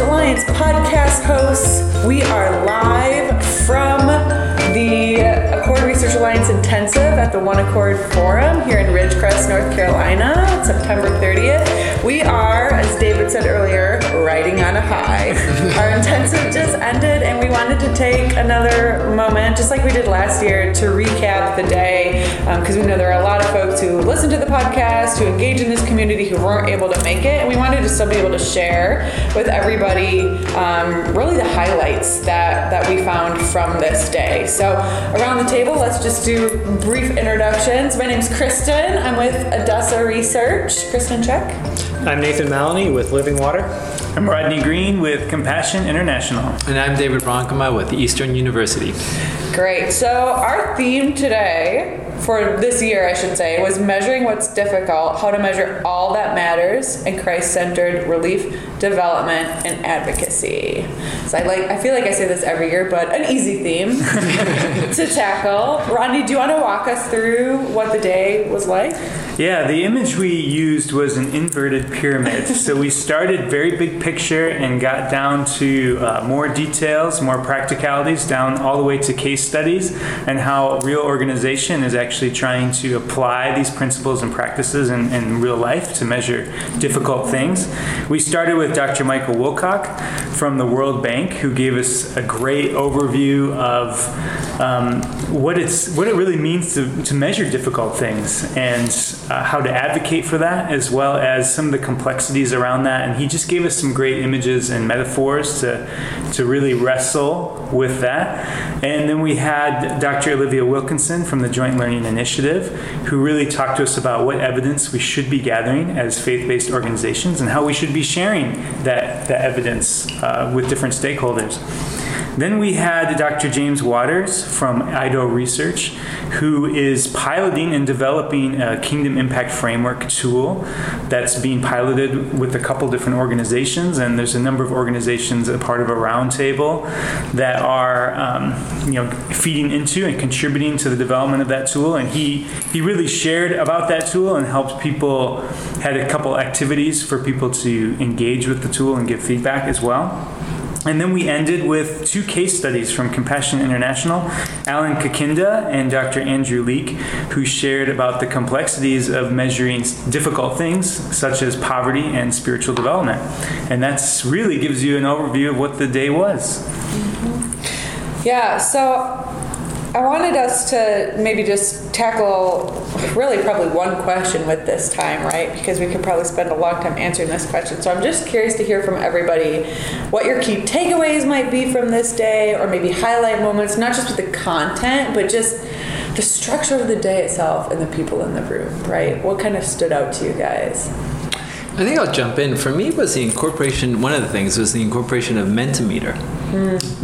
Alliance podcast hosts. We are live from the Accord Research Alliance Intensive at the One Accord Forum here in Ridgecrest, North Carolina, September 30th. We are, as David said earlier, riding on a high. Our intensive just ended, and we wanted to take another moment, just like we did last year, to recap the day because we know there are a lot of folks who listen to the podcast, who engage in this community, who weren't able to make it, and we wanted to still be able to share with everybody um, really the highlights that that we found from this day. So around the table, let's just do brief introductions. My name's Kristen. I'm with Odessa Research. Kristen, Check. I'm Nathan Mallonee with Living Water. I'm Rodney Green with Compassion International. And I'm David Bronkema with Eastern University. Great. So our theme today for this year, I should say, was measuring what's difficult, how to measure all that matters in Christ-centered relief, development, and advocacy. So I like, I feel like I say this every year, but an easy theme to tackle. Rodney, do you want to walk us through what the day was like? Yeah, the image we used was an inverted pyramid. so we started very big picture and got down to uh, more details, more practicalities, down all the way to case studies and how real organization is actually trying to apply these principles and practices in, in real life to measure difficult things. We started with Dr. Michael Woolcock from the World Bank, who gave us a great overview of um, what it's what it really means to, to measure difficult things and uh, how to advocate for that, as well as some of the complexities around that. And he just gave us some great images and metaphors to to really wrestle with that. And then we had Dr. Olivia Wilkinson from the Joint Learning Initiative, who really talked to us about what evidence we should be gathering as faith-based organizations and how we should be sharing that, that evidence uh, with different stakeholders. Then we had Dr. James Waters from IDO Research, who is piloting and developing a Kingdom Impact Framework tool that's being piloted with a couple different organizations. And there's a number of organizations a part of a roundtable that are, um, you know, feeding into and contributing to the development of that tool. And he he really shared about that tool and helped people had a couple activities for people to engage with the tool and give feedback as well. And then we ended with two case studies from Compassion International, Alan Kakinda and Dr. Andrew Leake, who shared about the complexities of measuring difficult things such as poverty and spiritual development. And that's really gives you an overview of what the day was. Yeah, so I wanted us to maybe just tackle really probably one question with this time, right? Because we could probably spend a long time answering this question. So I'm just curious to hear from everybody what your key takeaways might be from this day, or maybe highlight moments, not just with the content, but just the structure of the day itself and the people in the room, right? What kind of stood out to you guys? I think I'll jump in. For me, was the incorporation. One of the things was the incorporation of Mentimeter,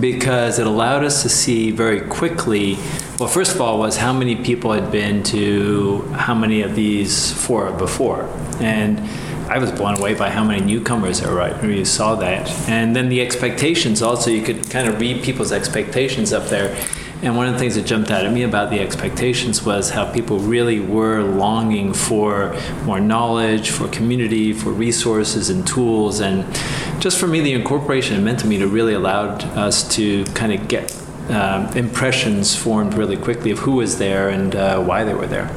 because it allowed us to see very quickly. Well, first of all, was how many people had been to how many of these four before, and I was blown away by how many newcomers there were. Right, you saw that, and then the expectations. Also, you could kind of read people's expectations up there. And one of the things that jumped out at me about the expectations was how people really were longing for more knowledge, for community, for resources and tools. And just for me, the incorporation Mentimeter really allowed us to kind of get um, impressions formed really quickly of who was there and uh, why they were there.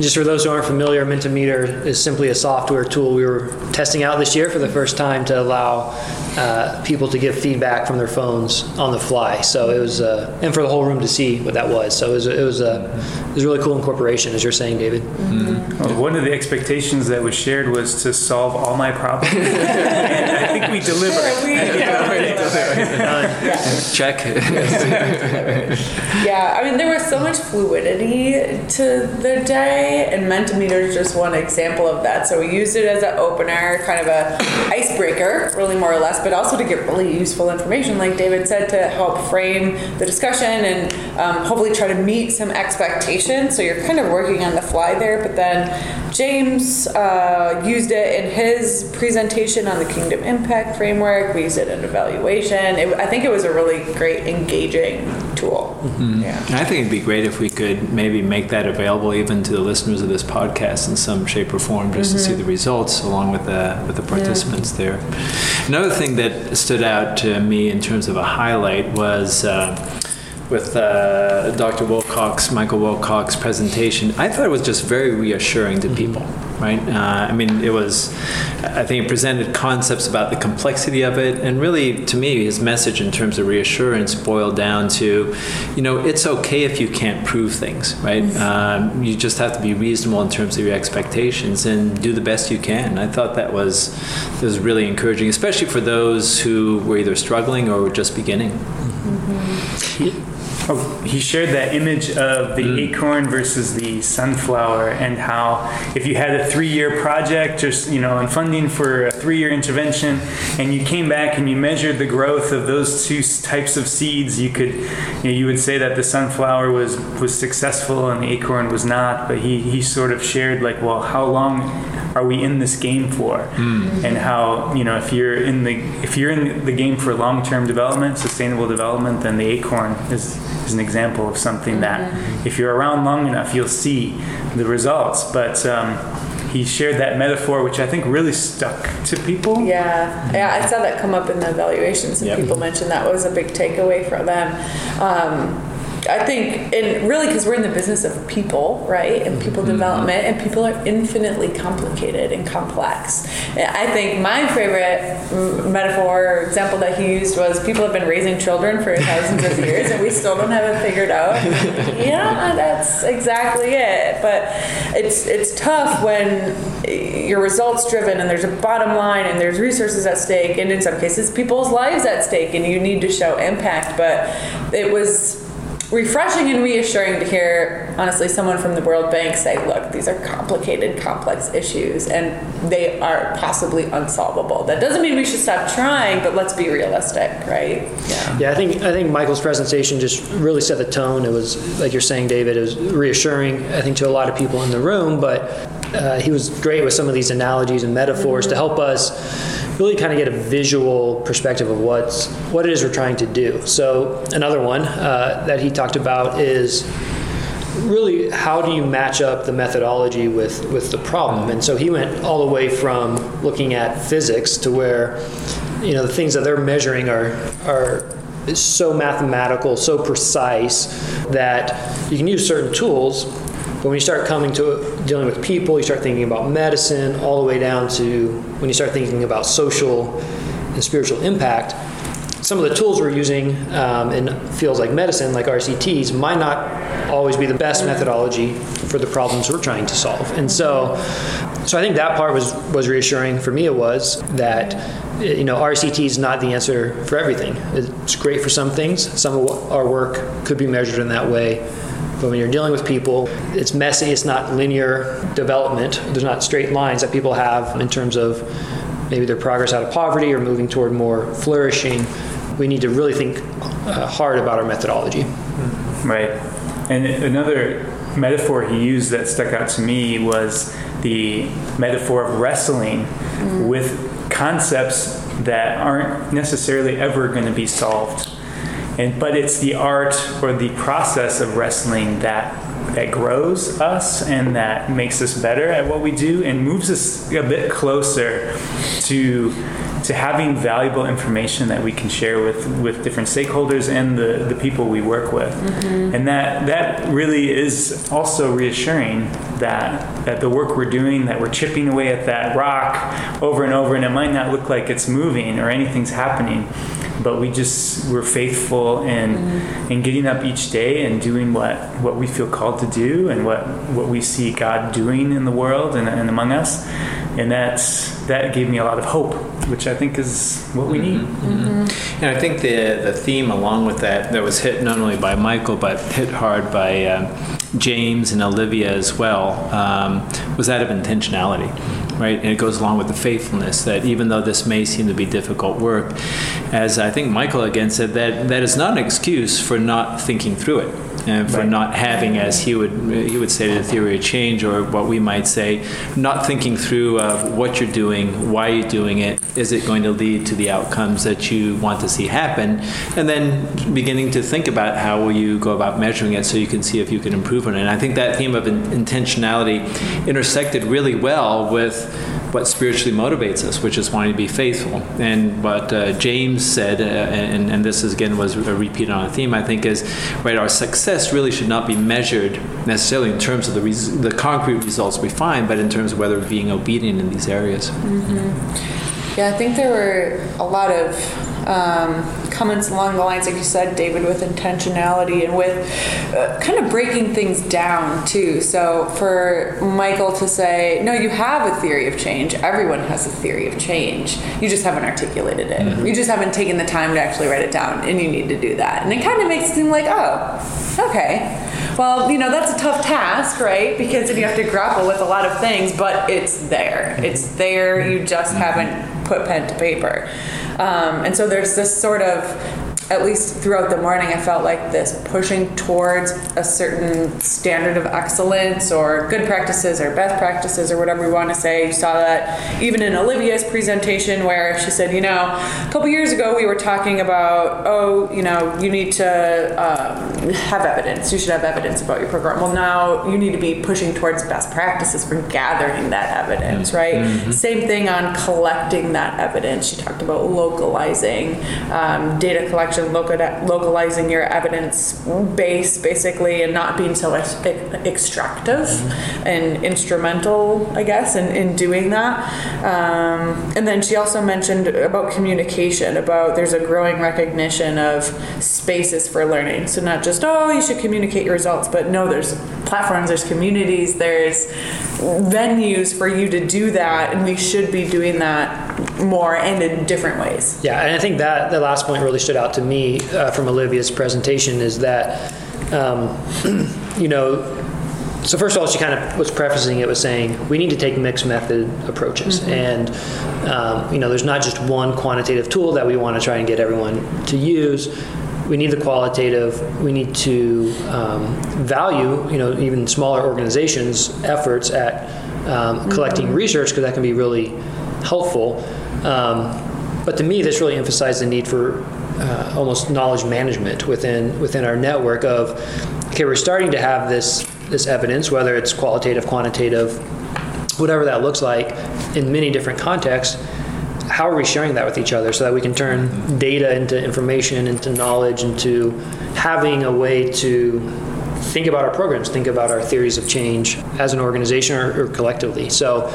Just for those who aren't familiar, Mentimeter is simply a software tool we were testing out this year for the first time to allow uh, people to give feedback from their phones on the fly. So it was, uh, and for the whole room to see what that was. So it was, it was, a, it was a really cool incorporation, as you're saying, David. Mm-hmm. Well, one of the expectations that was shared was to solve all my problems. and I think we delivered. we, yeah. Check. yeah, I mean, there was so much fluidity to the day, and Mentimeter is just one example of that. So we used it as an opener, kind of a icebreaker, really more or less, but also to get really useful information, like David said, to help frame the discussion and um, hopefully try to meet some expectations. So you're kind of working on the fly there, but then James uh, used it in his presentation on the Kingdom Impact Framework. We used it in evaluation. It, I think it was was a really great engaging tool. Yeah. I think it'd be great if we could maybe make that available even to the listeners of this podcast in some shape or form, just to see the results along with the with the participants there. Another thing that stood out to me in terms of a highlight was. Uh, with uh, Dr. Woolcock's, Michael Woolcock's presentation, I thought it was just very reassuring to people, right? Uh, I mean, it was, I think it presented concepts about the complexity of it, and really, to me, his message in terms of reassurance boiled down to, you know, it's okay if you can't prove things, right? Um, you just have to be reasonable in terms of your expectations and do the best you can. I thought that was, that was really encouraging, especially for those who were either struggling or were just beginning. Oh, he shared that image of the mm. acorn versus the sunflower, and how if you had a three-year project, just you know, and funding for a three-year intervention, and you came back and you measured the growth of those two types of seeds, you could, you, know, you would say that the sunflower was was successful and the acorn was not. But he he sort of shared like, well, how long are we in this game for? Mm. And how you know if you're in the if you're in the game for long-term development, sustainable development, then the acorn is is an example of something that if you're around long enough, you'll see the results. But um, he shared that metaphor, which I think really stuck to people. Yeah, yeah, I saw that come up in the evaluations, and Yep. people mentioned that was a big takeaway for them. Um, I think, and really, because we're in the business of people, right, and mm-hmm. people development, and people are infinitely complicated and complex. And I think my favorite metaphor or example that he used was people have been raising children for thousands of years, and we still don't have it figured out. yeah, that's exactly it. But it's it's tough when you're results driven and there's a bottom line and there's resources at stake and in some cases people's lives at stake and you need to show impact but it was refreshing and reassuring to hear honestly someone from the world bank say look these are complicated complex issues and they are possibly unsolvable that doesn't mean we should stop trying but let's be realistic right yeah Yeah, I think I think Michael's presentation just really set the tone. It was like you're saying, David. It was reassuring, I think, to a lot of people in the room. But uh, he was great with some of these analogies and metaphors to help us really kind of get a visual perspective of what's what it is we're trying to do. So another one uh, that he talked about is really how do you match up the methodology with with the problem and so he went all the way from looking at physics to where you know the things that they're measuring are are so mathematical so precise that you can use certain tools but when you start coming to dealing with people you start thinking about medicine all the way down to when you start thinking about social and spiritual impact some of the tools we're using um, in fields like medicine, like RCTs, might not always be the best methodology for the problems we're trying to solve. And so, so I think that part was was reassuring for me. It was that you know RCT is not the answer for everything. It's great for some things. Some of our work could be measured in that way. But when you're dealing with people, it's messy. It's not linear development. There's not straight lines that people have in terms of maybe their progress out of poverty or moving toward more flourishing, we need to really think uh, hard about our methodology. Right. And another metaphor he used that stuck out to me was the metaphor of wrestling with concepts that aren't necessarily ever going to be solved. And but it's the art or the process of wrestling that that grows us and that makes us better at what we do and moves us a bit closer to to having valuable information that we can share with with different stakeholders and the, the people we work with. Mm-hmm. And that that really is also reassuring that that the work we're doing that we're chipping away at that rock over and over and it might not look like it's moving or anything's happening but we just we're faithful in in getting up each day and doing what what we feel called to do and what what we see God doing in the world and, and among us. And that's that gave me a lot of hope which I think is what we need. And I think the the theme along with that that was hit not only by Michael but hit hard by uh, James and Olivia as well um, was that of intentionality, right? And it goes along with the faithfulness that even though this may seem to be difficult work, as I think Michael again said, that that is not an excuse for not thinking through it. And for Right. not having, as he would he would say, the theory of change, or what we might say, not thinking through of what you're doing, why you're doing it, is it going to lead to the outcomes that you want to see happen, and then beginning to think about how will you go about measuring it so you can see if you can improve on it. And I think that theme of in- intentionality intersected really well with what spiritually motivates us, which is wanting to be faithful. And what uh, James said, uh, and, and this is, again was a repeat on a theme, I think, is right. Our success really should not be measured necessarily in terms of the res- the concrete results we find, but in terms of whether we're being obedient in these areas. Yeah, I think there were a lot of um, comments along the lines, like you said, David, with intentionality and with uh, kind of breaking things down too. So for Michael to say, no, you have a theory of change. Everyone has a theory of change. You just haven't articulated it. You just haven't taken the time to actually write it down, and you need to do that. And it kind of makes it seem like, oh, okay. Well, you know, that's a tough task, right? Because then you have to grapple with a lot of things, but it's there. It's there. You just haven't put pen to paper. Um, and so there's this sort of, at least throughout the morning, I felt like this pushing towards a certain standard of excellence or good practices or best practices or whatever we want to say. You saw that even in Olivia's presentation where she said, you know, a couple years ago we were talking about, oh, you know, you need to um, have evidence. You should have evidence about your program. Well, now you need to be pushing towards best practices for gathering that evidence, right? Same thing on collecting that evidence. She talked about localizing um, data collection, loca- localizing your evidence base, basically, and not being so ex- extractive and instrumental, I guess, in, in doing that. Um, and then she also mentioned about communication, about there's a growing recognition of spaces for learning. So not just, oh, you should communicate your results, but no, there's platforms, there's communities, there's venues for you to do that, and we should be doing that more and in different ways. Yeah, and I think that the last point really stood out to me uh, from Olivia's presentation is that, um, you know, so first of all, she kind of was prefacing it with saying we need to take mixed method approaches, and um, you know, there's not just one quantitative tool that we want to try and get everyone to use. We need the qualitative. We need to um, value, you know, even smaller organizations' efforts at um, collecting research because that can be really helpful. Um, but to me, this really emphasized the need for uh, almost knowledge management within within our network of okay, we're starting to have this this evidence, whether it's qualitative, quantitative, whatever that looks like, in many different contexts. How are we sharing that with each other so that we can turn data into information, into knowledge, into having a way to think about our programs, think about our theories of change as an organization or, or collectively. So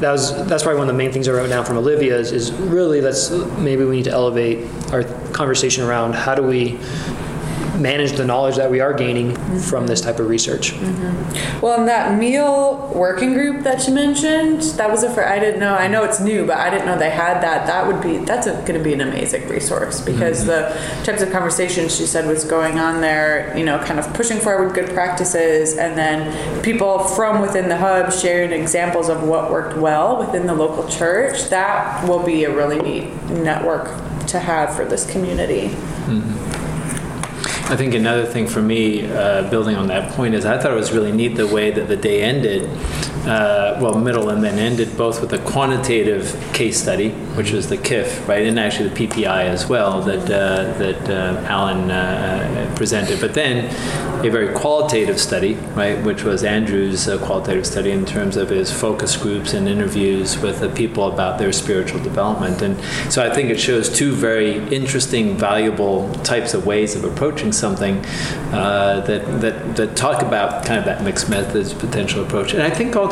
that was that's probably one of the main things I wrote down from Olivia is, is really let's maybe we need to elevate our conversation around how do we manage the knowledge that we are gaining from this type of research. Mm-hmm. Well, in that MEAL working group that you mentioned, that was a for I didn't know. I know it's new, but I didn't know they had that. That would be that's going to be an amazing resource because mm-hmm. the types of conversations she said was going on there. You know, kind of pushing forward good practices, and then people from within the hub sharing examples of what worked well within the local church. That will be a really neat network to have for this community. Mm-hmm. I think another thing for me, uh, building on that point, is I thought it was really neat the way that the day ended. Uh, well, middle and then ended both with a quantitative case study, which was the KIF, right, and actually the PPI as well that uh, that uh, Alan uh, presented. But then a very qualitative study, right, which was Andrew's uh, qualitative study in terms of his focus groups and interviews with the people about their spiritual development. And so I think it shows two very interesting, valuable types of ways of approaching something uh, that, that, that talk about kind of that mixed methods potential approach. And I think also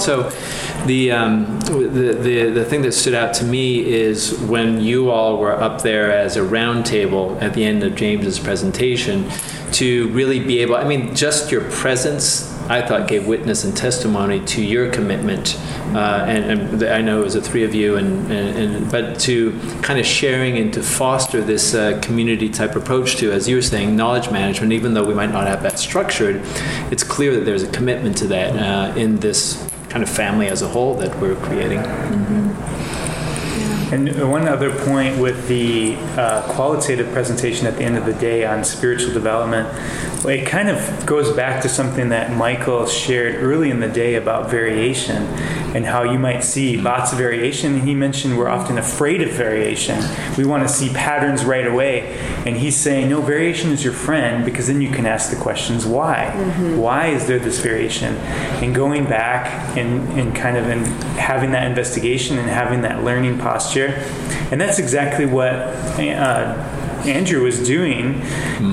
the, um, the, the, the thing that stood out to me is when you all were up there as a roundtable at the end of James's presentation to really be able, I mean, just your presence I thought gave witness and testimony to your commitment, uh, and, and I know it was the three of you, and, and, and but to kind of sharing and to foster this uh, community type approach to, as you were saying, knowledge management. Even though we might not have that structured, it's clear that there's a commitment to that uh, in this kind of family as a whole that we're creating. Mm-hmm. And one other point with the uh, qualitative presentation at the end of the day on spiritual development, it kind of goes back to something that Michael shared early in the day about variation and how you might see lots of variation. He mentioned we're often afraid of variation. We want to see patterns right away. And he's saying, no, variation is your friend because then you can ask the questions why? Why is there this variation? And going back and, and kind of in having that investigation and having that learning posture. And that's exactly what. Uh, Andrew was doing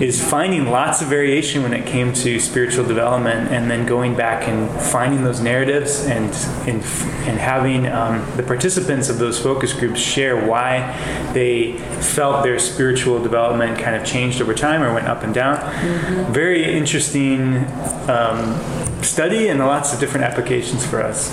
is finding lots of variation when it came to spiritual development, and then going back and finding those narratives and and, and having um, the participants of those focus groups share why they felt their spiritual development kind of changed over time or went up and down. Very interesting. Um, study and lots of different applications for us.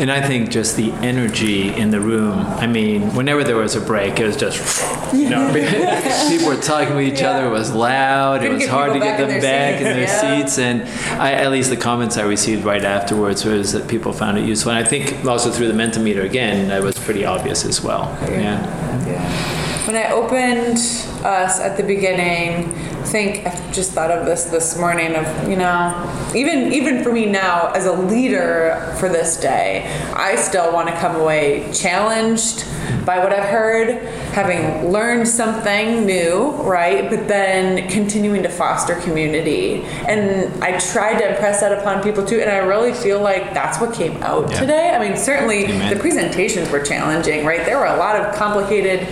And I think just the energy in the room. I mean, whenever there was a break, it was just, you know, people were talking with each other. It was loud. Couldn't it was hard to people get back in them their back in their seats, seats. And I, at least the comments I received right afterwards was that people found it useful. And I think also through the Mentimeter again, that was pretty obvious as well. Yeah. When I opened us at the beginning, I think I just thought of this this morning of you know even even for me now as a leader for this day, I still want to come away challenged by what I've heard, having learned something new, right? But then continuing to foster community, and I tried to impress that upon people too, and I really feel like that's what came out Yeah. today. I mean, certainly Amen. the presentations were challenging, right? There were a lot of complicated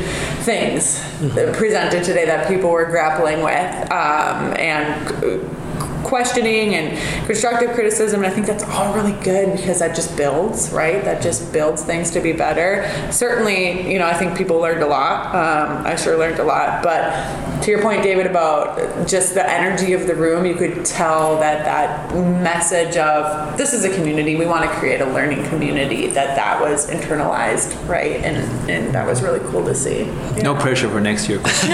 things presented today that people were grappling with um, and questioning and constructive criticism. And I think that's all really good because that just builds, right? That just builds things to be better. Certainly, you know, I think people learned a lot. Um, I sure learned a lot. But to your point, David, about just the energy of the room, you could tell that that message of this is a community, we want to create a learning community, that that was internalized, right? And, and that was really cool to see. No pressure for next year. But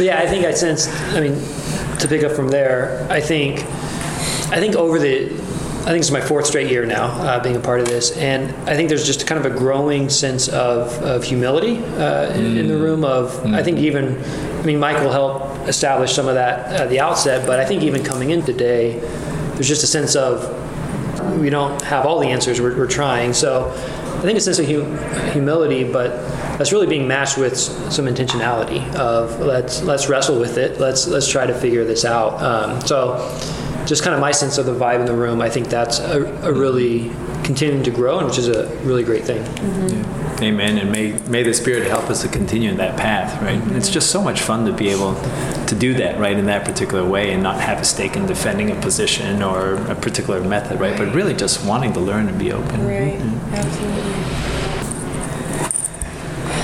yeah, I think I sense. I mean, to pick up from there, I think, I think over the, I think it's my fourth straight year now uh, being a part of this, and I think there's just kind of a growing sense of, of humility uh, in, in the room. Of I think even, I mean, Michael helped establish some of that at the outset, but I think even coming in today, there's just a sense of we don't have all the answers. We're, we're trying. So I think a sense of hu- humility, but that's really being matched with some intentionality of let's let's wrestle with it. Let's let's try to figure this out. Um, so just kind of my sense of the vibe in the room. I think that's a, a really continuing to grow, and which is a really great thing. Mm-hmm. Amen. And may, may the Spirit help us to continue in that path, right? Mm-hmm. It's just so much fun to be able to do that, right, in that particular way and not have a stake in defending a position or a particular method, right? But really just wanting to learn and be open. Right, mm-hmm. absolutely.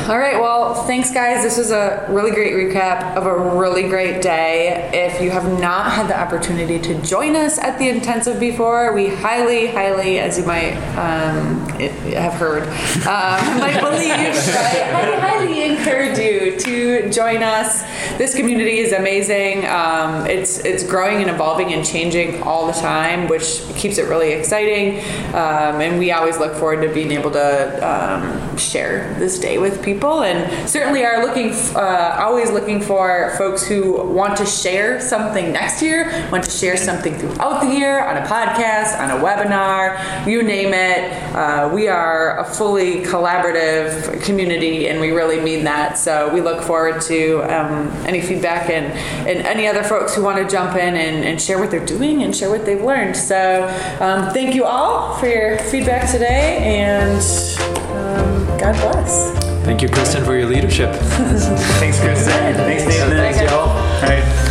All right, well, thanks, guys. This was a really great recap of a really great day. If you have not had the opportunity to join us at the intensive before, we highly, highly, as you might um, have heard, um, might believe, right? highly, highly encourage you to join us. This community is amazing. Um, it's it's growing and evolving and changing all the time, which keeps it really exciting. Um, and we always look forward to being able to um, share this day with people, and certainly are looking uh, always looking for folks who want to share something next year, want to share something throughout the year on a podcast, on a webinar, you name it. Uh, we are a fully collaborative community, and we really mean that. So we look forward to um, any feedback and, and any other folks who want to jump in and, and share what they're doing and share what they've learned. So um, thank you all for your feedback today, and um, God bless. Thank you, Kristen, for your leadership. Thanks, Kristen. Thanks, Nathan. Thanks, y'all. All right.